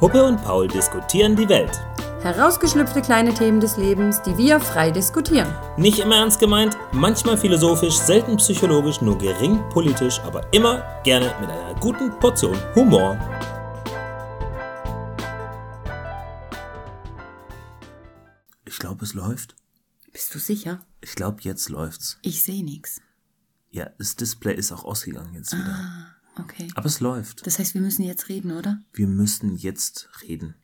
Huppe und Paul diskutieren die Welt. Herausgeschlüpfte kleine Themen des Lebens, die wir frei diskutieren. Nicht immer ernst gemeint, manchmal philosophisch, selten psychologisch, nur gering politisch, aber immer gerne mit einer guten Portion Humor. Ich glaube, es läuft. Bist du sicher? Ich glaube, jetzt läuft's. Ich sehe nichts. Ja, das Display ist auch ausgegangen jetzt wieder. Ah, okay. Aber es läuft. Das heißt, wir müssen jetzt reden, oder? Wir müssen jetzt reden.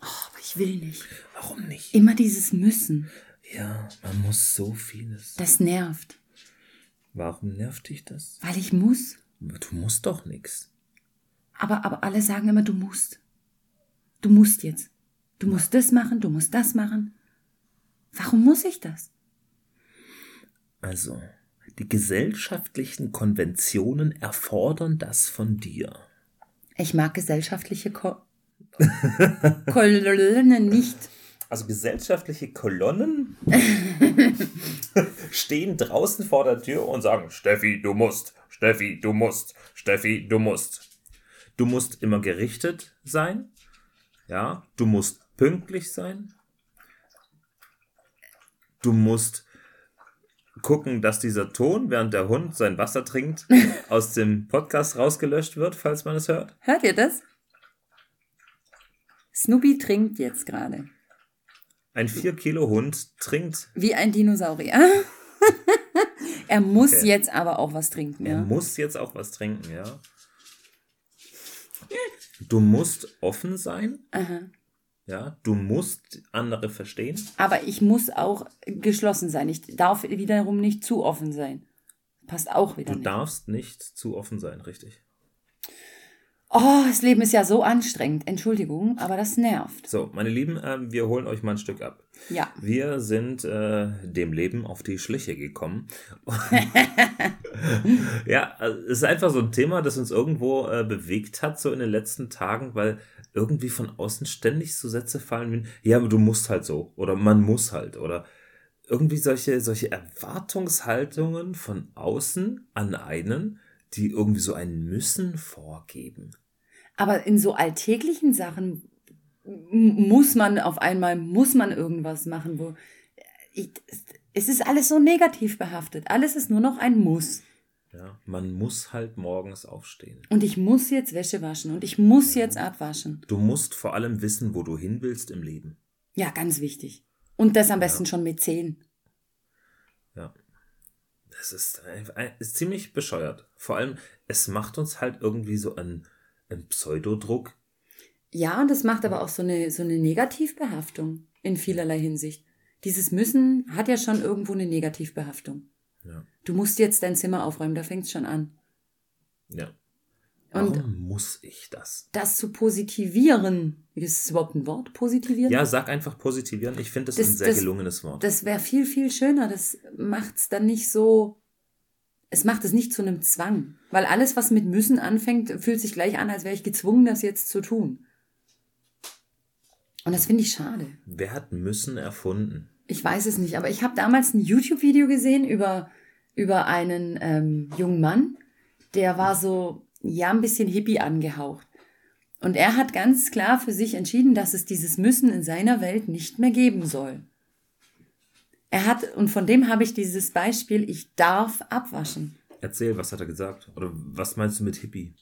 Aber ich will nicht. Warum nicht? Immer dieses Müssen. Ja, man muss so vieles. Das nervt. Warum nervt dich das? Weil ich muss. Du musst doch nichts. Aber, aber alle sagen immer, du musst. Du musst jetzt. Du musst das machen, du musst das machen. Warum muss ich das? Also, die gesellschaftlichen Konventionen erfordern das von dir. Ich mag gesellschaftliche Ko Kolonnen nicht. Also gesellschaftliche Kolonnen stehen draußen vor der Tür und sagen, Steffi, du musst, Steffi, du musst, Steffi, du musst. Du musst immer gerichtet sein, ja, du musst pünktlich sein, du musst gucken, dass dieser Ton, während der Hund sein Wasser trinkt, aus dem Podcast rausgelöscht wird, falls man es hört. Hört ihr das? Snoopy trinkt jetzt gerade. Ein 4-Kilo-Hund trinkt, Wie ein Dinosaurier. er muss Okay. jetzt aber auch was trinken. er Ja? muss jetzt auch was trinken, ja. Du musst offen sein, Aha. Ja. Du musst andere verstehen. Aber ich muss auch geschlossen sein. Ich darf wiederum nicht zu offen sein. Passt auch wieder Du nicht. darfst nicht zu offen sein, richtig. Oh, das Leben ist ja so anstrengend. Entschuldigung, aber das nervt. So, meine Lieben, ähm, wir holen euch mal ein Stück ab. Ja. Wir sind äh, dem Leben auf die Schliche gekommen. ja, also es ist einfach so ein Thema, das uns irgendwo äh, bewegt hat, so in den letzten Tagen, weil irgendwie von außen ständig so Sätze fallen wie, ja, aber du musst halt so oder man muss halt oder irgendwie solche, solche Erwartungshaltungen von außen an einen, die irgendwie so ein Müssen vorgeben. Aber in so alltäglichen Sachen muss man auf einmal, muss man irgendwas machen, wo ich, es ist alles so negativ behaftet. Alles ist nur noch ein Muss. Ja, man muss halt morgens aufstehen. Und ich muss jetzt Wäsche waschen und ich muss jetzt abwaschen. Du musst vor allem wissen, wo du hin willst im Leben. Ja, ganz wichtig. Und das am besten schon mit zehn. Ja. Das ist, ein- ist ziemlich bescheuert. Vor allem, es macht uns halt irgendwie so einen, einen Pseudodruck. Ja, und das macht aber auch so eine, so eine Negativbehaftung in vielerlei Hinsicht. Dieses Müssen hat ja schon irgendwo eine Negativbehaftung. Ja. Du musst jetzt dein Zimmer aufräumen, da fängt's schon an. ja. Und Warum muss ich das? das zu positivieren, ist es überhaupt ein Wort? Positivieren? Ja, sag einfach positivieren. Ich finde das, Das- ein sehr das- gelungenes Wort. Das wäre viel, viel schöner. Das macht's dann nicht so. Es macht es nicht zu einem Zwang. Weil alles, was mit müssen anfängt, fühlt sich gleich an, als wäre ich gezwungen, das jetzt zu tun. Und das finde ich schade. Wer hat müssen erfunden? Ich weiß es nicht, aber ich habe damals ein YouTube-Video gesehen über, über einen ähm, jungen Mann, der war so, ja, ein bisschen hippie angehaucht. Und er hat ganz klar für sich entschieden, dass es dieses Müssen in seiner Welt nicht mehr geben soll. Er hat, und von dem habe ich dieses Beispiel, ich darf abwaschen. Erzähl, was hat er gesagt? Oder was meinst du mit Hippie?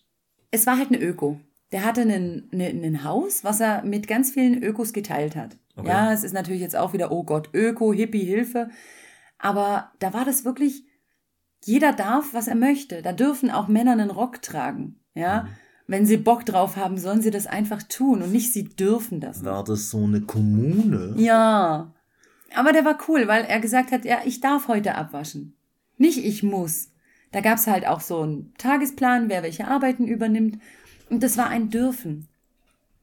Es war halt eine Öko. Der hatte ein Haus, was er mit ganz vielen Ökos geteilt hat. Okay. Ja, es ist natürlich jetzt auch wieder, oh Gott, Öko, Hippie, Hilfe. Aber da war das wirklich, jeder darf, was er möchte. Da dürfen auch Männer einen Rock tragen. Ja, wenn sie Bock drauf haben, sollen sie das einfach tun und nicht sie dürfen das. War das so eine Kommune? Ja. Aber der war cool, weil er gesagt hat, ja, ich darf heute abwaschen. Nicht ich muss. Da gab's halt auch so einen Tagesplan, wer welche Arbeiten übernimmt. Und das war ein Dürfen.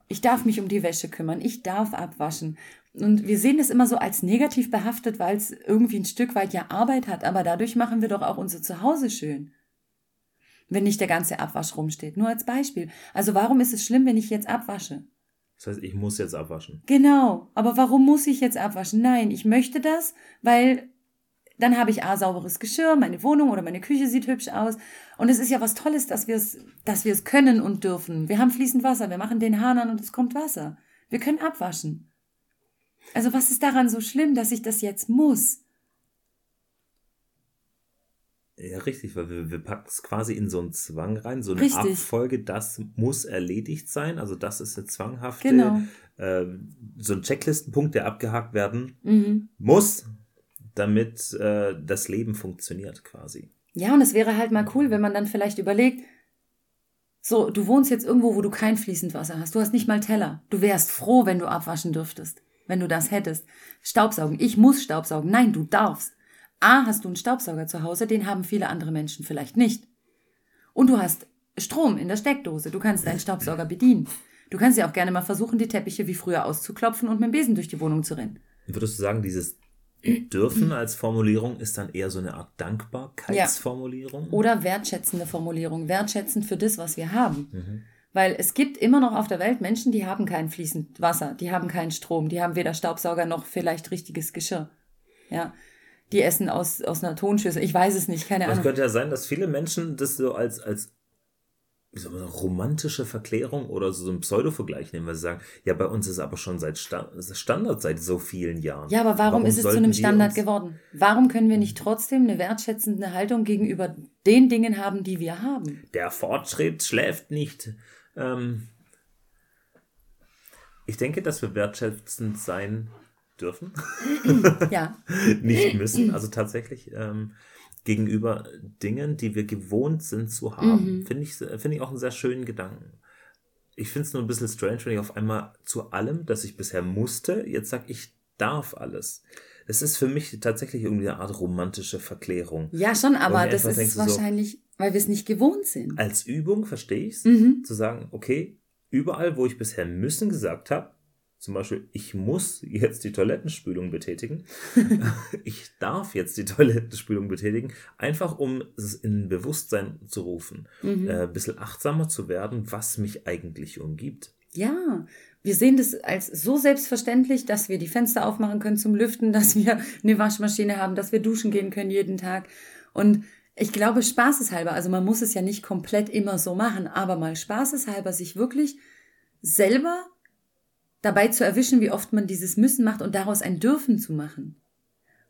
Ich darf mich um die Wäsche kümmern, ich darf abwaschen. Und wir sehen das immer so als negativ behaftet, weil es irgendwie ein Stück weit ja Arbeit hat, aber dadurch machen wir doch auch unser Zuhause schön. Wenn nicht der ganze Abwasch rumsteht. Nur als Beispiel. Also warum ist es schlimm, wenn ich jetzt abwasche? Das heißt, ich muss jetzt abwaschen. Genau, aber warum muss ich jetzt abwaschen? Nein, ich möchte das, weil dann habe ich A, sauberes Geschirr, meine Wohnung oder meine Küche sieht hübsch aus. Und es ist ja was Tolles, dass wir es, dass wir es können und dürfen. Wir haben fließend Wasser, wir machen den Hahn an und es kommt Wasser. Wir können abwaschen. Also was ist daran so schlimm, dass ich das jetzt muss? Ja, richtig, weil wir, wir packen es quasi in so einen Zwang rein, so eine richtig. Abfolge, das muss erledigt sein, also das ist eine zwanghafte, genau. äh, so ein Checklistenpunkt, der abgehakt werden mhm. muss, damit äh, das Leben funktioniert quasi. Ja, und es wäre halt mal cool, wenn man dann vielleicht überlegt, so, du wohnst jetzt irgendwo, wo du kein fließend Wasser hast, du hast nicht mal Teller, du wärst froh, wenn du abwaschen dürftest, wenn du das hättest. Staubsaugen, ich muss Staubsaugen, nein, du darfst. A, hast du einen Staubsauger zu Hause, den haben viele andere Menschen vielleicht nicht. Und du hast Strom in der Steckdose, du kannst deinen Staubsauger bedienen. Du kannst ja auch gerne mal versuchen, die Teppiche wie früher auszuklopfen und mit dem Besen durch die Wohnung zu rennen. Würdest du sagen, dieses dürfen als Formulierung ist dann eher so eine Art Dankbarkeitsformulierung? Ja. Oder wertschätzende Formulierung. Wertschätzend für das, was wir haben. Mhm. Weil es gibt immer noch auf der Welt Menschen, die haben kein fließend Wasser, die haben keinen Strom, die haben weder Staubsauger noch vielleicht richtiges Geschirr. Ja die essen aus, aus einer Tonschüssel. Ich weiß es nicht, keine Ahnung. Es könnte ja sein, dass viele Menschen das so als, als wie soll man sagen, romantische Verklärung oder so ein Pseudo-Vergleich nehmen, weil sie sagen, ja, bei uns ist es aber schon seit Sta Standard seit so vielen Jahren. Ja, aber warum, warum ist es zu einem Standard geworden? Warum können wir nicht trotzdem eine wertschätzende Haltung gegenüber den Dingen haben, die wir haben? Der Fortschritt schläft nicht. Ähm ich denke, dass wir wertschätzend sein dürfen. ja. nicht müssen. Also tatsächlich ähm, gegenüber Dingen, die wir gewohnt sind zu haben, mhm. finde ich, find ich auch einen sehr schönen Gedanken. Ich finde es nur ein bisschen strange, wenn ich auf einmal zu allem, das ich bisher musste, jetzt sage, ich darf alles. Das ist für mich tatsächlich irgendwie eine Art romantische Verklärung. Ja, schon, aber das ist wahrscheinlich, so, weil wir es nicht gewohnt sind. Als Übung verstehe ich es, mhm. zu sagen, okay, überall, wo ich bisher müssen gesagt habe, zum Beispiel, ich muss jetzt die Toilettenspülung betätigen. ich darf jetzt die Toilettenspülung betätigen, einfach um es in Bewusstsein zu rufen. Mhm. Äh, ein bisschen achtsamer zu werden, was mich eigentlich umgibt. Ja, wir sehen das als so selbstverständlich, dass wir die Fenster aufmachen können zum Lüften, dass wir eine Waschmaschine haben, dass wir duschen gehen können jeden Tag. Und ich glaube, spaßeshalber, also man muss es ja nicht komplett immer so machen, aber mal spaßeshalber sich wirklich selber dabei zu erwischen, wie oft man dieses Müssen macht und daraus ein Dürfen zu machen.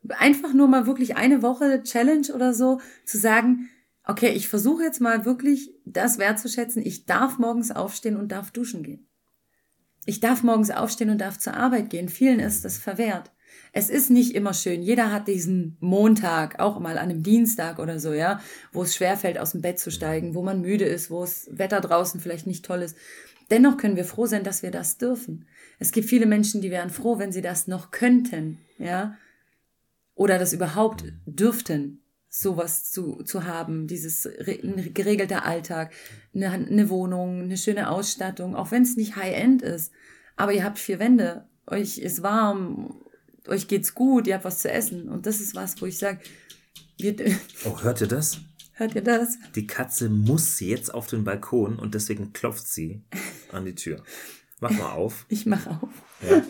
Einfach nur mal wirklich eine Woche Challenge oder so zu sagen, okay, ich versuche jetzt mal wirklich das wertzuschätzen, ich darf morgens aufstehen und darf duschen gehen. Ich darf morgens aufstehen und darf zur Arbeit gehen. Vielen ist das verwehrt. Es ist nicht immer schön. Jeder hat diesen Montag, auch mal an einem Dienstag oder so, ja, wo es schwerfällt, aus dem Bett zu steigen, wo man müde ist, wo es Wetter draußen vielleicht nicht toll ist. Dennoch können wir froh sein, dass wir das dürfen. Es gibt viele Menschen, die wären froh, wenn sie das noch könnten, ja, oder das überhaupt dürften, sowas zu, zu haben, dieses ein geregelter Alltag, eine, eine Wohnung, eine schöne Ausstattung, auch wenn es nicht High-End ist. Aber ihr habt vier Wände, euch ist warm, euch geht's gut, ihr habt was zu essen. Und das ist was, wo ich sage, Oh, hört ihr das? Hört ihr das? Die Katze muss jetzt auf den Balkon und deswegen klopft sie an die Tür. Mach mal auf. Ich mach auf. Ja.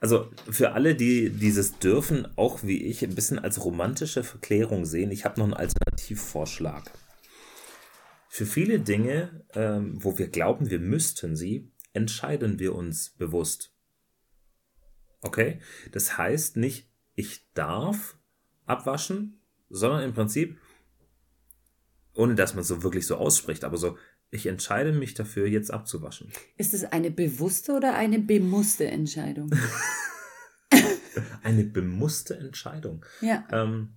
Also für alle, die dieses Dürfen auch wie ich ein bisschen als romantische Verklärung sehen, ich habe noch einen Alternativvorschlag. Für viele Dinge, ähm, wo wir glauben, wir müssten sie, entscheiden wir uns bewusst. Okay? Das heißt nicht, ich darf abwaschen, sondern im Prinzip, ohne dass man es so wirklich so ausspricht, aber so, ich entscheide mich dafür, jetzt abzuwaschen. Ist es eine bewusste oder eine bemusste Entscheidung? eine bemusste Entscheidung. Ja. Ähm,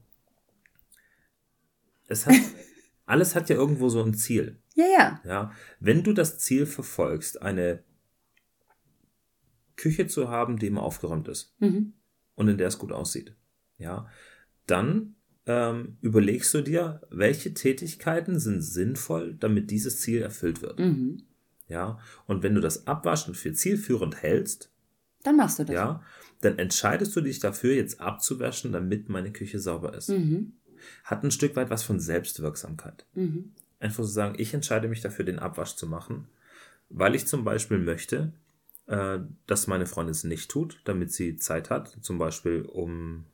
es hat, alles hat ja irgendwo so ein Ziel. Ja, ja. Ja. Wenn du das Ziel verfolgst, eine Küche zu haben, die immer aufgeräumt ist mhm. und in der es gut aussieht, ja, dann ähm, überlegst du dir, welche Tätigkeiten sind sinnvoll, damit dieses Ziel erfüllt wird. Mhm. Ja, und wenn du das Abwaschen für zielführend hältst, dann machst du das. Ja, dann entscheidest du dich dafür, jetzt abzuwaschen, damit meine Küche sauber ist. Mhm. Hat ein Stück weit was von Selbstwirksamkeit. Mhm. Einfach zu sagen, ich entscheide mich dafür, den Abwasch zu machen, weil ich zum Beispiel möchte, äh, dass meine Freundin es nicht tut, damit sie Zeit hat, zum Beispiel um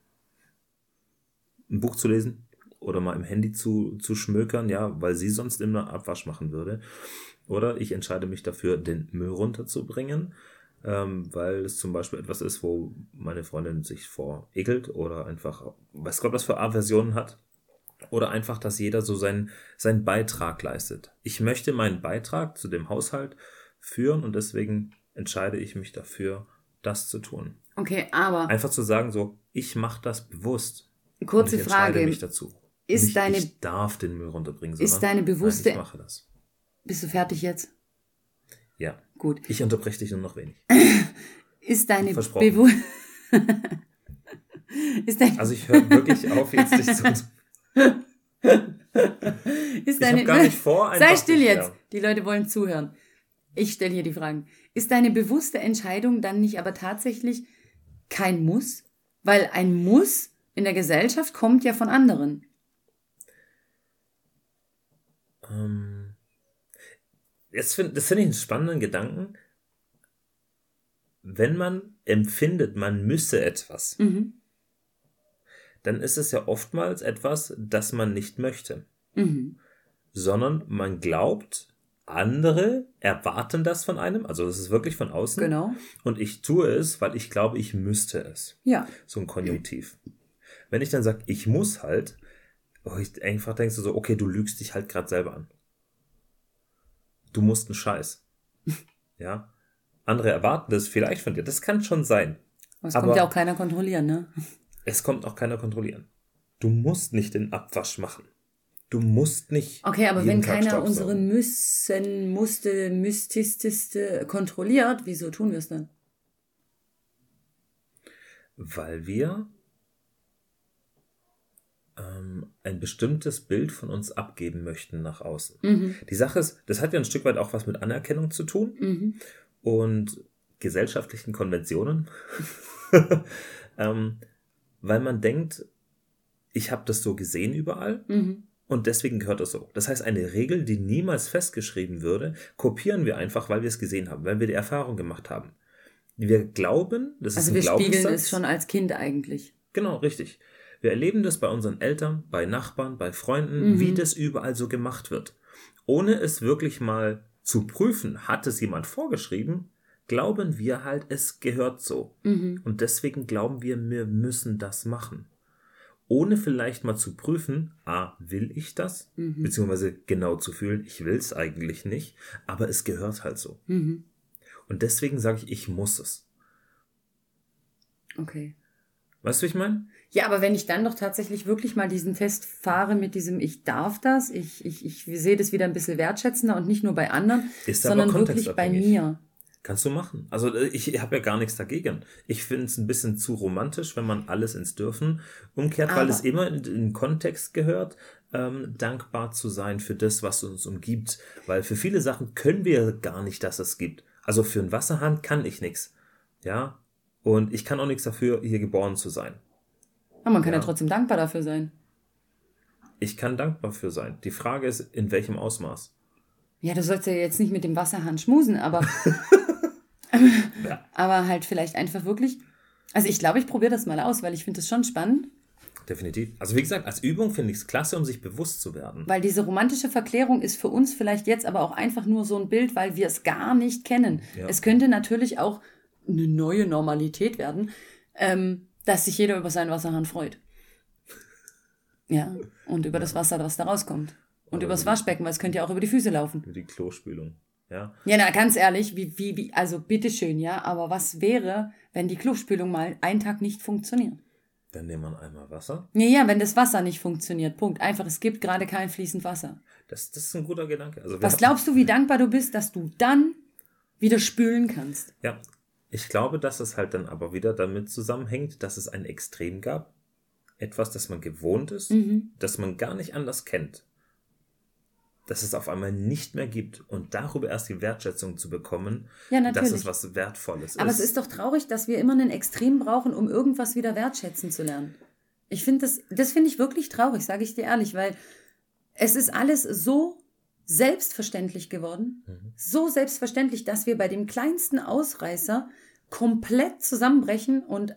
ein Buch zu lesen oder mal im Handy zu, zu schmökern, ja, weil sie sonst immer Abwasch machen würde. Oder ich entscheide mich dafür, den Müll runterzubringen, ähm, weil es zum Beispiel etwas ist, wo meine Freundin sich vor ekelt oder einfach, weiß Gott, was für Aversionen hat. Oder einfach, dass jeder so seinen, seinen Beitrag leistet. Ich möchte meinen Beitrag zu dem Haushalt führen und deswegen entscheide ich mich dafür, das zu tun. Okay, aber. Einfach zu sagen, so, ich mache das bewusst. Kurze ich Frage. mich dazu. Ist Nicht, deine, ich darf den Müll runterbringen, ist sondern deine bewusste. Nein, ich mache das. Bist du fertig jetzt? Ja. Gut. Ich unterbreche dich nur noch wenig. Ist deine Versprochen. Bewu ist deine, Also ich höre wirklich auf, jetzt dich zu. ist Ich deine gar nicht vor, Sei still jetzt. ja. Die Leute wollen zuhören. Ich stelle hier die Fragen. Ist deine bewusste Entscheidung dann nicht aber tatsächlich kein Muss? Weil ein Muss in der Gesellschaft kommt ja von anderen. Ähm, das finde ich einen spannenden Gedanken. Wenn man empfindet, man müsse etwas, Mhm. dann ist es ja oftmals etwas, das man nicht möchte, Mhm. sondern man glaubt, andere erwarten das von einem, also es ist wirklich von außen. Genau. Und ich tue es, weil ich glaube, ich müsste es. Ja. So ein Konjunktiv. Wenn ich dann sage, ich muss halt, oh, ich einfach denkst du so, okay, du lügst dich halt gerade selber an. Du musst einen Scheiß. Ja. Andere erwarten das vielleicht von dir. Das kann schon sein. Das Aber- kommt ja auch keiner kontrollieren, ne? Es kommt auch keiner kontrollieren. Du musst nicht den Abwasch machen. Du musst nicht. Okay, aber wenn Tag keiner unsere müssen, musste, müsstiste kontrolliert, wieso tun wir es dann? Weil wir ähm, ein bestimmtes Bild von uns abgeben möchten nach außen. Mhm. Die Sache ist, das hat ja ein Stück weit auch was mit Anerkennung zu tun Mhm. und gesellschaftlichen Konventionen. ähm, weil man denkt, ich habe das so gesehen überall Mhm. und deswegen gehört das so. Das heißt, eine Regel, die niemals festgeschrieben würde, kopieren wir einfach, weil wir es gesehen haben, weil wir die Erfahrung gemacht haben. Wir glauben, das Also ist wir ein spiegeln Glaubenssatz. es schon als Kind eigentlich. Genau, richtig. Wir erleben das bei unseren Eltern, bei Nachbarn, bei Freunden, Mhm. wie das überall so gemacht wird. Ohne es wirklich mal zu prüfen, hat es jemand vorgeschrieben, glauben wir halt, es gehört so. Mhm. Und deswegen glauben wir, wir müssen das machen. Ohne vielleicht mal zu prüfen, a, will ich das? Mhm. Beziehungsweise genau zu fühlen, ich will es eigentlich nicht, aber es gehört halt so. Mhm. Und deswegen sage ich, ich muss es. Okay. Weißt du, wie ich meine? Ja, aber wenn ich dann doch tatsächlich wirklich mal diesen Test fahre mit diesem Ich darf das, ich, ich, ich sehe das wieder ein bisschen wertschätzender und nicht nur bei anderen, sondern wirklich bei mir. Kannst du machen. Also äh, ich habe ja gar nichts dagegen. Ich finde es ein bisschen zu romantisch, wenn man alles ins Dürfen umkehrt, weil Aber- es immer in den Kontext gehört, ähm, dankbar zu sein für das, was uns umgibt. Weil für viele Sachen können wir gar nicht, dass es gibt. Also für einen Wasserhahn kann ich nichts. Ja. Und ich kann auch nichts dafür, hier geboren zu sein. Aber man kann ja. Ja. trotzdem dankbar dafür sein. Ich kann dankbar für sein. Die Frage ist, in welchem Ausmaß. Ja, du sollst ja jetzt nicht mit dem Wasserhahn schmusen, aber, Ja. aber halt vielleicht einfach wirklich. Also ich glaube, ich probiere das mal aus, weil ich finde das schon spannend, Definitiv. Also wie gesagt, als Übung finde ich es klasse, um sich bewusst zu werden. weil diese romantische Verklärung ist für uns vielleicht jetzt aber auch einfach nur so ein Bild, weil wir es gar nicht kennen. Ja. Es könnte natürlich auch eine neue Normalität werden, ähm, dass sich jeder über seinen Wasserhahn freut. Ja, und über das Wasser, das da rauskommt. Und Aber über das Waschbecken, weil es könnte ja auch über die Füße laufen. Für die Klospülung. Ja. Ja, na, ganz ehrlich, wie, wie, wie, also bitteschön, ja, aber was wäre, wenn die Klospülung mal einen Tag nicht funktioniert? Dann nehmen wir einmal Wasser. Ja, ja, wenn das Wasser nicht funktioniert, Punkt. Einfach, es gibt gerade kein fließend Wasser. Das, das ist ein guter Gedanke. Also Was glaubst du, wie dankbar du bist, dass du dann wieder spülen kannst? Ja, ich glaube, dass es halt dann aber wieder damit zusammenhängt, dass es ein Extrem gab. Etwas, das man gewohnt ist, Mhm. das man gar nicht anders kennt. Dass es auf einmal nicht mehr gibt und darüber erst die Wertschätzung zu bekommen, Ja, dass es was Wertvolles Aber ist. es ist doch traurig, dass wir immer einen Extrem brauchen, um irgendwas wieder wertschätzen zu lernen. Ich finde das, das finde ich wirklich traurig, sage ich dir ehrlich, weil es ist alles so selbstverständlich geworden, Mhm. so selbstverständlich, dass wir bei dem kleinsten Ausreißer komplett zusammenbrechen und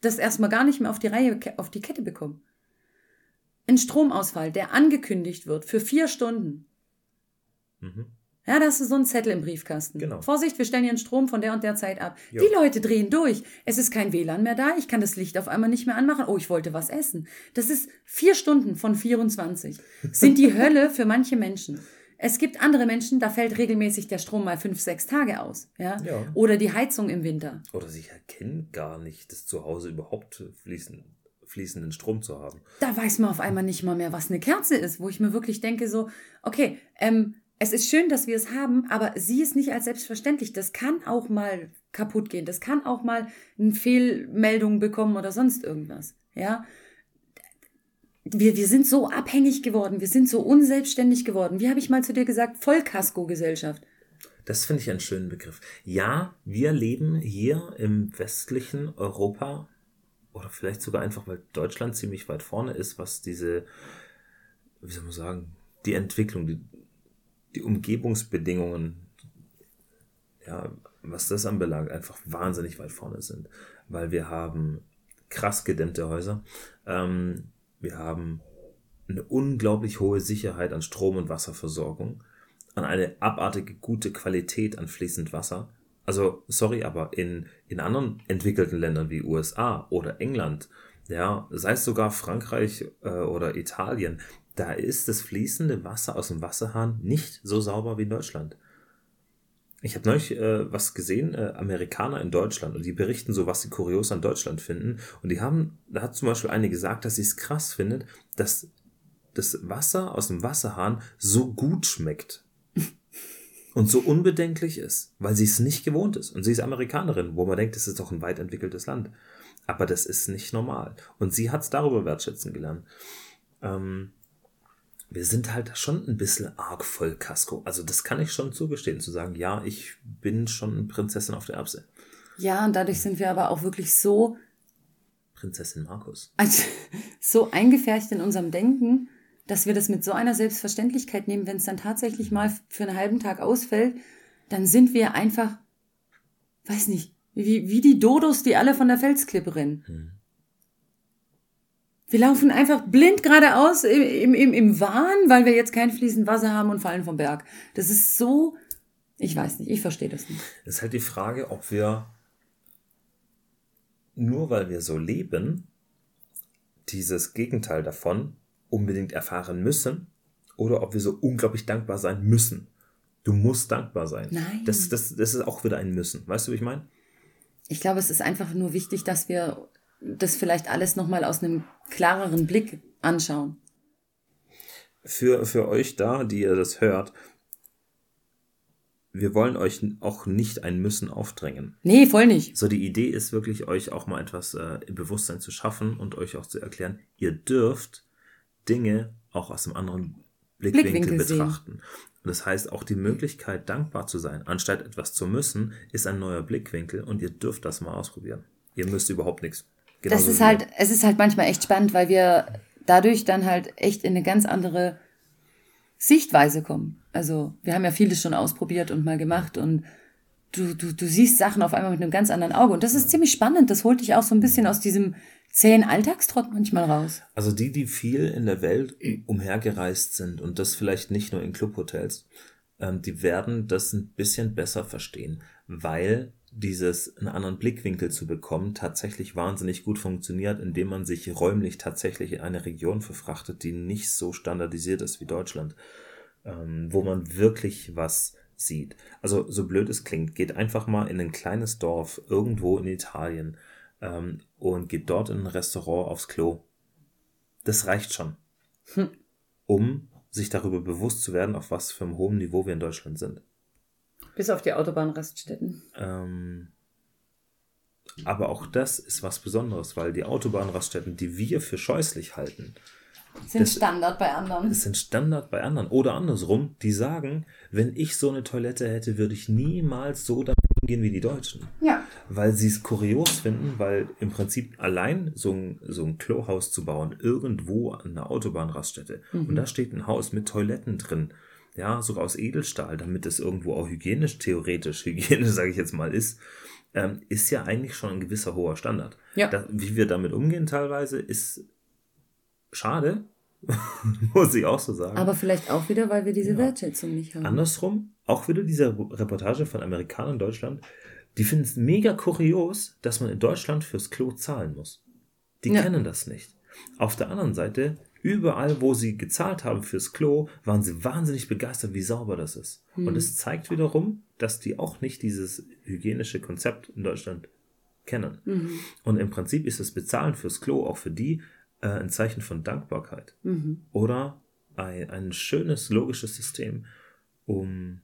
das erstmal gar nicht mehr auf die Reihe, auf die Kette bekommen. ein Stromausfall, der angekündigt wird für vier Stunden. Mhm. Ja, da hast du so einen Zettel im Briefkasten. Genau. Vorsicht, wir stellen Ihren Strom von der und der Zeit ab. Jo. Die Leute drehen durch. Es ist kein WLAN mehr da. Ich kann das Licht auf einmal nicht mehr anmachen. Oh, ich wollte was essen. Das ist vier Stunden von 24. Sind die Hölle für manche Menschen. Es gibt andere Menschen, da fällt regelmäßig der Strom mal fünf, sechs Tage aus. Ja? Ja. Oder die Heizung im Winter. Oder sie erkennen gar nicht, dass zu Hause überhaupt fließen, fließenden Strom zu haben. Da weiß man auf einmal nicht mal mehr, was eine Kerze ist, wo ich mir wirklich denke, so, okay, ähm, es ist schön, dass wir es haben, aber sieh es nicht als selbstverständlich. Das kann auch mal kaputt gehen. Das kann auch mal eine Fehlmeldung bekommen oder sonst irgendwas. Ja. Wir, wir sind so abhängig geworden. Wir sind so unselbstständig geworden. Wie habe ich mal zu dir gesagt? Vollkasko-Gesellschaft. Das finde ich einen schönen Begriff. Ja, wir leben hier im westlichen Europa oder vielleicht sogar einfach, weil Deutschland ziemlich weit vorne ist, was diese, wie soll man sagen, die Entwicklung, die, die Umgebungsbedingungen, ja, was das anbelangt, einfach wahnsinnig weit vorne sind. Weil wir haben krass gedämmte Häuser, ähm, wir haben eine unglaublich hohe Sicherheit an Strom- und Wasserversorgung, an eine abartige gute Qualität an fließend Wasser. Also, sorry, aber in, in anderen entwickelten Ländern wie USA oder England, ja, sei es sogar Frankreich äh, oder Italien, da ist das fließende Wasser aus dem Wasserhahn nicht so sauber wie in Deutschland. Ich habe neulich äh, was gesehen, äh, Amerikaner in Deutschland, und die berichten so, was sie kurios an Deutschland finden. Und die haben, da hat zum Beispiel eine gesagt, dass sie es krass findet, dass das Wasser aus dem Wasserhahn so gut schmeckt und so unbedenklich ist, weil sie es nicht gewohnt ist. Und sie ist Amerikanerin, wo man denkt, das ist doch ein weit entwickeltes Land. Aber das ist nicht normal. Und sie hat es darüber wertschätzen gelernt. Ähm, wir sind halt schon ein bisschen arg voll Casco. Also das kann ich schon zugestehen, zu sagen, ja, ich bin schon Prinzessin auf der Erbse. Ja, und dadurch sind wir aber auch wirklich so, Prinzessin Markus. also, so eingefärbt in unserem Denken, dass wir das mit so einer Selbstverständlichkeit nehmen, wenn es dann tatsächlich mal für einen halben Tag ausfällt, dann sind wir einfach, weiß nicht, wie, wie die Dodos, die alle von der Felsklippe rennen. Wir laufen einfach blind geradeaus im, im, im Wahn, weil wir jetzt kein fließend Wasser haben und fallen vom Berg. Das ist so, ich weiß nicht, ich verstehe das nicht. Es ist halt die Frage, ob wir nur weil wir so leben, dieses Gegenteil davon unbedingt erfahren müssen oder ob wir so unglaublich dankbar sein müssen. Du musst dankbar sein. Nein. Das, das, das ist auch wieder ein Müssen. Weißt du, wie ich meine? Ich glaube, es ist einfach nur wichtig, dass wir das vielleicht alles nochmal aus einem klareren Blick anschauen. Für, für euch da, die ihr das hört, wir wollen euch auch nicht ein Müssen aufdrängen. Nee, voll nicht. So, die Idee ist wirklich, euch auch mal etwas äh, im Bewusstsein zu schaffen und euch auch zu erklären, ihr dürft Dinge auch aus einem anderen Blickwinkel, Blickwinkel sehen. betrachten. Und das heißt, auch die Möglichkeit, dankbar zu sein, anstatt etwas zu müssen, ist ein neuer Blickwinkel und ihr dürft das mal ausprobieren. Ihr müsst überhaupt nichts. Das Genauso ist halt, es ist halt manchmal echt spannend, weil wir dadurch dann halt echt in eine ganz andere Sichtweise kommen. Also wir haben ja vieles schon ausprobiert und mal gemacht und du, du, du siehst Sachen auf einmal mit einem ganz anderen Auge. Und das ist ziemlich spannend. Das holt dich auch so ein bisschen aus diesem zähen Alltagstrott manchmal raus. Also die, die viel in der Welt umhergereist sind und das vielleicht nicht nur in Clubhotels, ähm, die werden das ein bisschen besser verstehen, weil dieses einen anderen Blickwinkel zu bekommen tatsächlich wahnsinnig gut funktioniert, indem man sich räumlich tatsächlich in eine Region verfrachtet, die nicht so standardisiert ist wie Deutschland, ähm, wo man wirklich was sieht. Also so blöd es klingt, geht einfach mal in ein kleines Dorf irgendwo in Italien ähm, und geht dort in ein Restaurant aufs Klo. Das reicht schon, um sich darüber bewusst zu werden, auf was für einem hohen Niveau wir in Deutschland sind. Bis auf die Autobahnraststätten. Ähm, aber auch das ist was Besonderes, weil die Autobahnraststätten, die wir für scheußlich halten, Sind Das- Standard bei anderen. das sind Standard bei anderen. Oder andersrum, die sagen, wenn ich so eine Toilette hätte, würde ich niemals so damit umgehen wie die Deutschen. Ja. Weil sie es kurios finden, weil im Prinzip allein so ein, so ein Klohaus zu bauen, irgendwo an einer Autobahnraststätte, und da steht ein Haus mit Toiletten drin, ja, sogar aus Edelstahl, damit es irgendwo auch hygienisch, theoretisch, hygienisch, sage ich jetzt mal, ist, ähm, ist ja eigentlich schon ein gewisser hoher Standard. Ja. Da, wie wir damit umgehen teilweise, ist schade, Muss ich auch so sagen. Aber vielleicht auch wieder, weil wir diese ja. Wertschätzung nicht haben. Andersrum, auch wieder diese Reportage von Amerikanern in Deutschland, die finden es mega kurios, dass man in Deutschland fürs Klo zahlen muss. Die ja. kennen das nicht. Auf der anderen Seite, überall, wo sie gezahlt haben fürs Klo, waren sie wahnsinnig begeistert, wie sauber das ist. Hm. Und es zeigt wiederum, dass die auch nicht dieses hygienische Konzept in Deutschland kennen. Mhm. Und im Prinzip ist das Bezahlen fürs Klo auch für die äh, ein Zeichen von Dankbarkeit. Mhm. Oder ein, ein schönes, logisches System, um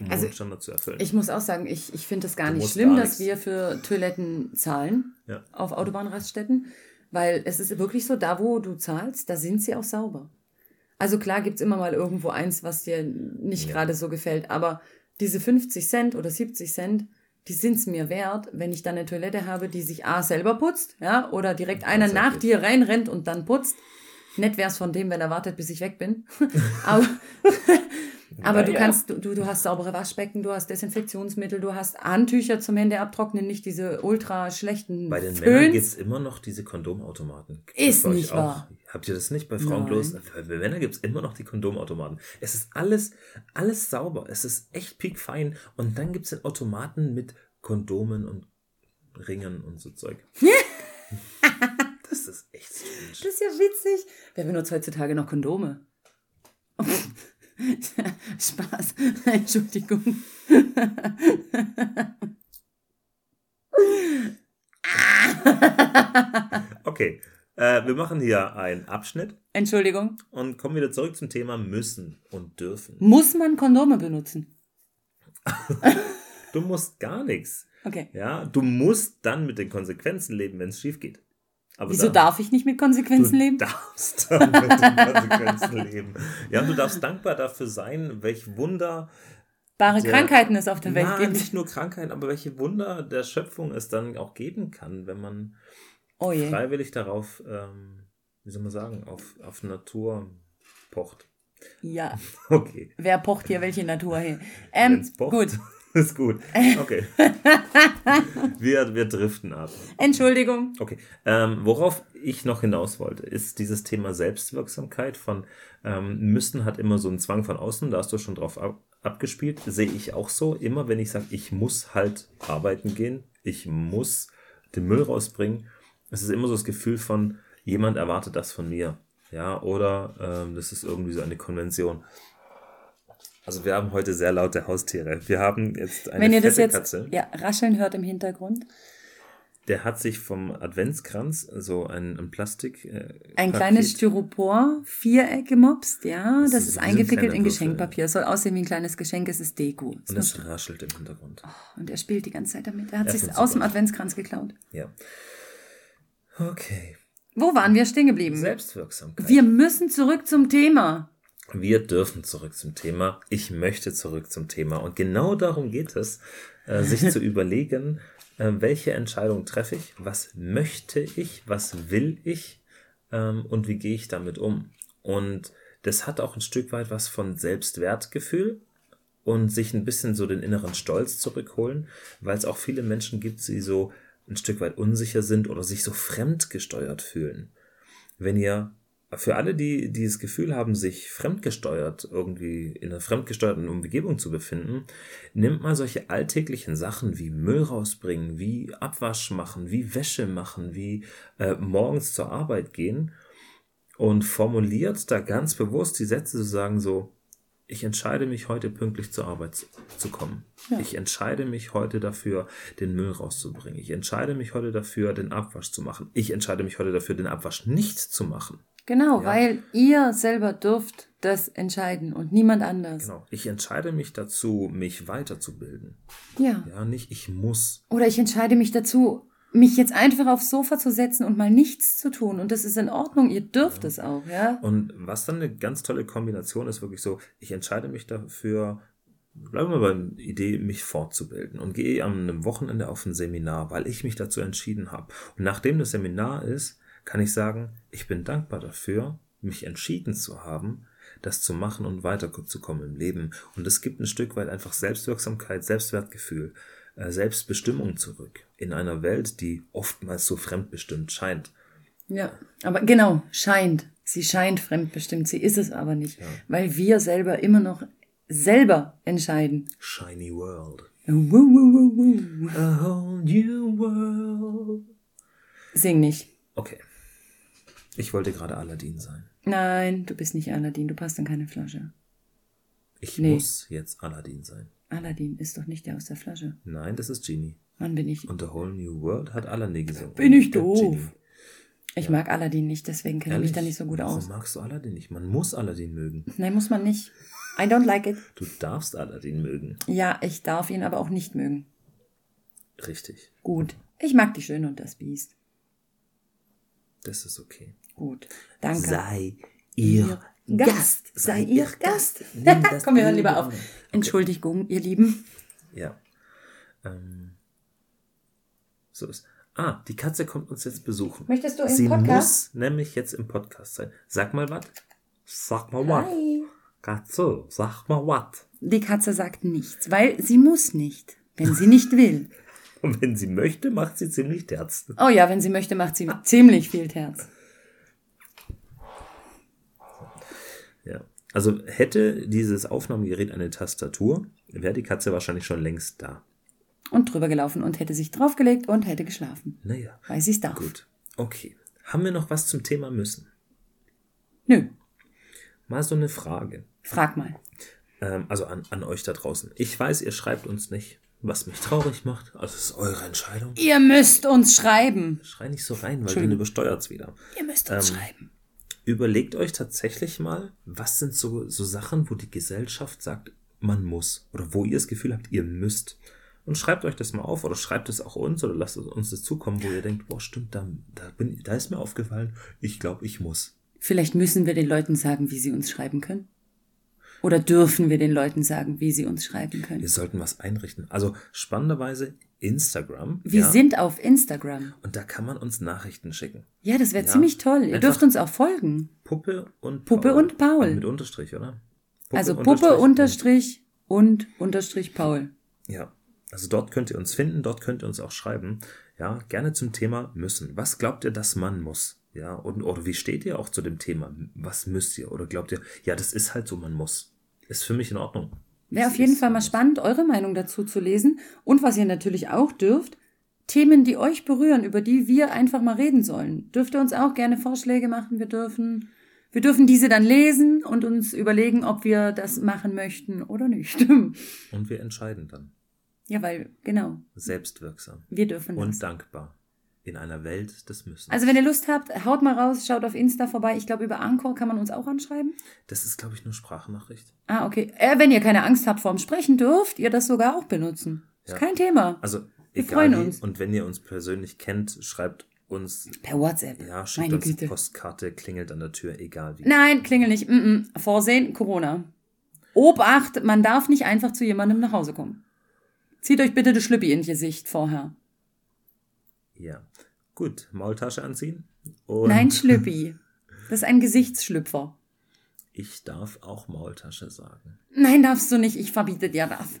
um also, Standard zu erfüllen. Ich muss auch sagen, ich, ich finde es gar du nicht schlimm, gar dass wir für Toiletten zahlen ja. auf Autobahnraststätten, weil es ist wirklich so, da wo du zahlst, da sind sie auch sauber. Also klar gibt es immer mal irgendwo eins, was dir nicht ja. gerade so gefällt, aber diese 50 Cent oder 70 Cent, die sind es mir wert, wenn ich dann eine Toilette habe, die sich A selber putzt, ja, oder direkt einer nach dir reinrennt und dann putzt. Nett wäre es von dem, wenn er wartet, bis ich weg bin. aber aber ja, du kannst, du, du hast saubere Waschbecken, du hast Desinfektionsmittel, du hast Handtücher zum Hände abtrocknen, nicht diese ultra schlechten. Bei den Föhns. Männern gibt es immer noch diese Kondomautomaten. Gibt's ist nicht wahr. Habt ihr das nicht bei Frauen bloß? Bei Männern gibt es immer noch die Kondomautomaten. Es ist alles, alles sauber. Es ist echt piekfein. Und dann gibt es den Automaten mit Kondomen und Ringen und so Zeug. das ist echt strange. Das ist ja witzig. Wer benutzt heutzutage noch Kondome? Spaß. Entschuldigung. okay. Äh, wir machen hier einen Abschnitt. Entschuldigung. Und kommen wieder zurück zum Thema müssen und dürfen. Muss man Kondome benutzen? du musst gar nichts. Okay. Ja, du musst dann mit den Konsequenzen leben, wenn es schief geht. Aber Wieso dann, darf ich nicht mit Konsequenzen du leben? Du darfst mit Konsequenzen leben. Ja, du darfst dankbar dafür sein, welch Wunder. Bare der, Krankheiten es auf der Welt na, gibt. Nicht nur Krankheiten, aber welche Wunder der Schöpfung es dann auch geben kann, wenn man oh freiwillig darauf, ähm, wie soll man sagen, auf, auf Natur pocht. Ja. Okay. Wer pocht hier welche Natur hin? Ähm, gut. Ist gut. Okay. wir, wir driften ab. Entschuldigung. Okay. Ähm, worauf ich noch hinaus wollte, ist dieses Thema Selbstwirksamkeit von ähm, müssen hat immer so einen Zwang von außen, da hast du schon drauf ab, abgespielt, sehe ich auch so. Immer wenn ich sage, ich muss halt arbeiten gehen, ich muss den Müll rausbringen, es ist immer so das Gefühl von, jemand erwartet das von mir. Ja, oder ähm, das ist irgendwie so eine Konvention. Also wir haben heute sehr laute Haustiere. Wir haben jetzt eine Wenn ihr das jetzt Katze. Ja, rascheln hört im Hintergrund. Der hat sich vom Adventskranz so ein, ein Plastik. Äh, ein Papier. kleines Styropor, Viereck gemopst, ja. Das, das ist, eingewickelt in Geschenkpapier. Soll aussehen wie ein kleines Geschenk, es ist Deko. und es raschelt im Hintergrund. Oh, und er spielt die ganze Zeit damit. Er hat sich aus dem Adventskranz geklaut. Ja. Okay. Wo waren wir stehen geblieben? Selbstwirksamkeit. Wir müssen zurück zum Thema. Wir dürfen zurück zum Thema. Ich möchte zurück zum Thema. Und genau darum geht es, äh, sich zu überlegen, äh, welche Entscheidung treffe ich, was möchte ich, was will ich ähm, und wie gehe ich damit um. Und das hat auch ein Stück weit was von Selbstwertgefühl und sich ein bisschen so den inneren Stolz zurückholen, weil es auch viele Menschen gibt, die so ein Stück weit unsicher sind oder sich so fremdgesteuert fühlen. Wenn ihr für alle, die, die das Gefühl haben, sich fremdgesteuert, irgendwie in einer fremdgesteuerten Umgebung zu befinden, nimmt mal solche alltäglichen Sachen wie Müll rausbringen, wie Abwasch machen, wie Wäsche machen, wie äh, morgens zur Arbeit gehen und formuliert da ganz bewusst die Sätze zu sagen, so, ich entscheide mich heute pünktlich zur Arbeit zu kommen. Ja. Ich entscheide mich heute dafür, den Müll rauszubringen. Ich entscheide mich heute dafür, den Abwasch zu machen. Ich entscheide mich heute dafür, den Abwasch nicht zu machen. Genau, ja. weil ihr selber dürft das entscheiden und niemand anders. Genau. Ich entscheide mich dazu, mich weiterzubilden. Ja. Ja, nicht ich muss. Oder ich entscheide mich dazu, mich jetzt einfach aufs Sofa zu setzen und mal nichts zu tun. Und das ist in Ordnung, ihr dürft ja. es auch, ja. Und was dann eine ganz tolle Kombination ist, wirklich so, ich entscheide mich dafür, bleiben wir bei der Idee, mich fortzubilden und gehe am Wochenende auf ein Seminar, weil ich mich dazu entschieden habe. Und nachdem das Seminar ist, kann ich sagen, ich bin dankbar dafür, mich entschieden zu haben, das zu machen und weiterzukommen im Leben. Und es gibt ein Stück weit einfach Selbstwirksamkeit, Selbstwertgefühl, äh, Selbstbestimmung zurück in einer Welt, die oftmals so fremdbestimmt scheint. Ja, aber genau, scheint. Sie scheint fremdbestimmt, sie ist es aber nicht, weil wir selber immer noch selber entscheiden. Shiny World. Wuh, wuh, wuh. A whole new world. Sing nicht. Okay. Ich wollte gerade Aladdin sein. Nein, du bist nicht Aladdin, du passt in keine Flasche. Ich Nee. muss jetzt Aladdin sein. Aladdin ist doch nicht der aus der Flasche. Nein, das ist Genie. Wann bin ich? Und The Whole New World hat Aladdin gesungen. Bin ich doof. Genie. Ich mag Aladdin nicht, deswegen kenne ich mich da nicht so gut Warum aus. magst du Aladdin nicht? Man muss Aladdin mögen. Nein, muss man nicht. I don't like it. Du darfst Aladdin mögen. Ja, ich darf ihn aber auch nicht mögen. Richtig. Gut. Ich mag die Schöne und das Biest. Das ist okay. Gut. Danke. Sei ihr Gast. Sei ihr Gast. Das Komm, wir hören lieber auf. an. Entschuldigung, ihr Lieben. Ja. Ähm, so ist. Ah, die Katze kommt uns jetzt besuchen. Möchtest du im Sie Podcast? muss nämlich jetzt im Podcast sein. Sag mal was. Sag mal was. Katze, sag mal was. Die Katze sagt nichts, weil sie muss nicht, wenn sie nicht will. Und wenn sie möchte, macht sie ziemlich Terz. Oh ja, wenn sie möchte, macht sie ziemlich viel Terz. Ja. Also hätte dieses Aufnahmegerät eine Tastatur, wäre die Katze wahrscheinlich schon längst da. Und drüber gelaufen und hätte sich draufgelegt und hätte geschlafen. Naja. Weil sie es darf. Gut. Okay. Haben wir noch was zum Thema müssen? Nö, Mal so eine Frage. frag mal. Ähm, also an, an euch da draußen. Ich weiß, ihr schreibt uns nicht, was mich traurig macht. Also es ist eure Entscheidung. Ihr müsst uns schreiben. Schrei nicht so rein, weil dann Entschuldigung. übersteuert's wieder. Ihr müsst uns Ähm, schreiben. Überlegt euch tatsächlich mal, was sind so, so Sachen, wo die Gesellschaft sagt, man muss. Oder wo ihr das Gefühl habt, ihr müsst. Und schreibt euch das mal auf oder schreibt es auch uns oder lasst uns das zukommen, wo ihr denkt, boah, stimmt, da, da, bin, da ist mir aufgefallen, ich glaube, ich muss. Vielleicht müssen wir den Leuten sagen, wie sie uns schreiben können. Oder dürfen wir den Leuten sagen, wie sie uns schreiben können. Wir sollten was einrichten. Also spannenderweise Instagram. Wir ja, sind auf Instagram. Und da kann man uns Nachrichten schicken. Ja, das wäre Ja. ziemlich toll. Ihr Einfach- dürft uns auch folgen. Puppe und Puppe und Paul. Mit Unterstrich, oder? Puppe, also Puppe unterstrich und unterstrich Paul. Ja, also dort könnt ihr uns finden, dort könnt ihr uns auch schreiben. Ja, gerne zum Thema müssen. Was glaubt ihr, dass man muss? Ja, und, oder wie steht ihr auch zu dem Thema? Was müsst ihr? Oder glaubt ihr, ja, das ist halt so, man muss. Ist für mich in Ordnung. Wäre auf jeden Fall mal spannend, eure Meinung dazu zu lesen. Und was ihr natürlich auch dürft, Themen, die euch berühren, über die wir einfach mal reden sollen. Dürft ihr uns auch gerne Vorschläge machen. Wir dürfen, wir dürfen diese dann lesen und uns überlegen, ob wir das machen möchten oder nicht. Und wir entscheiden dann. ja, weil, genau, Selbstwirksam. wir dürfen das. Und dankbar. In einer Welt des Müssen. Also wenn ihr Lust habt, haut mal raus, schaut auf Insta vorbei. Ich glaube, über Anchor kann man uns auch anschreiben. das ist, glaube ich, nur Sprachnachricht. Ah, okay. Äh, wenn ihr keine Angst habt vorm Sprechen, dürft ihr das sogar auch benutzen. Ist Ja. kein Thema. Also, Wir egal freuen uns. Und wenn ihr uns persönlich kennt, schreibt uns, Per WhatsApp. ja, schickt Meine uns Güte. Postkarte, klingelt an der Tür, egal wie. Nein, klingel nicht. Mm -mm. Vorsehen, Corona. Obacht, man darf nicht einfach zu jemandem nach Hause kommen. Zieht euch bitte das Schlüppi in Gesicht vorher. Ja. Gut, Maultasche anziehen. Und Nein, Schlüppi. Das ist ein Gesichtsschlüpfer. ich darf auch Maultasche sagen. Nein, darfst du nicht. Ich verbiete dir das.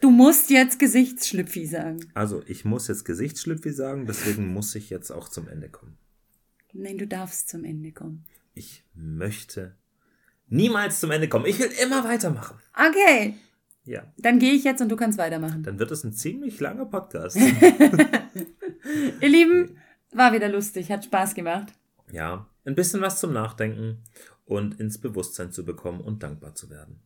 Du musst jetzt Gesichtsschlüpfi sagen. Also, ich muss jetzt Gesichtsschlüpfi sagen, deswegen muss ich jetzt auch zum Ende kommen. Nein, du darfst zum Ende kommen. Ich möchte niemals zum Ende kommen. Ich will immer weitermachen. Okay, Ja, dann gehe ich jetzt und du kannst weitermachen. dann wird es ein ziemlich langer Podcast. Ihr Lieben, war wieder lustig, hat Spaß gemacht. ja, ein bisschen was zum Nachdenken und ins Bewusstsein zu bekommen und dankbar zu werden.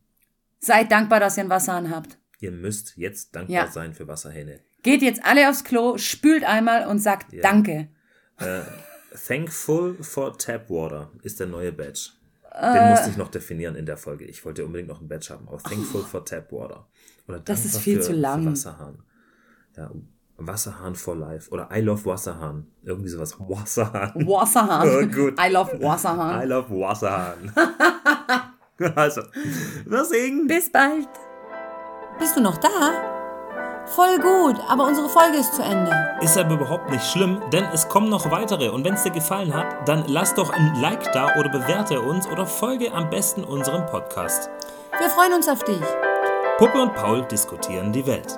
Seid dankbar, dass ihr einen Wasserhahn habt. Ihr müsst jetzt dankbar Ja. sein für Wasserhähne. Geht jetzt alle aufs Klo, spült einmal und sagt Ja. Danke. Thankful for Tap Water ist der neue Badge. Äh. Den musste ich noch definieren in der Folge. Ich wollte unbedingt noch einen Badge haben. Aber Thankful for Tap Water. Oder Das ist viel für, zu lang. Für Wasserhahn. Ja, Wasserhahn for Life. Oder I love Wasserhahn. Irgendwie sowas. Wasserhahn. Wasserhahn. Oh, gut. I love I Wasserhahn. love Wasserhahn. also, wir singen. Bis bald. Bist du noch da? Voll gut, aber unsere Folge ist zu Ende. Ist aber überhaupt nicht schlimm, denn es kommen noch weitere. Und wenn es dir gefallen hat, dann lass doch ein Like da oder bewerte uns oder folge am besten unserem Podcast. Wir freuen uns auf dich. Puppe und Paul diskutieren die Welt.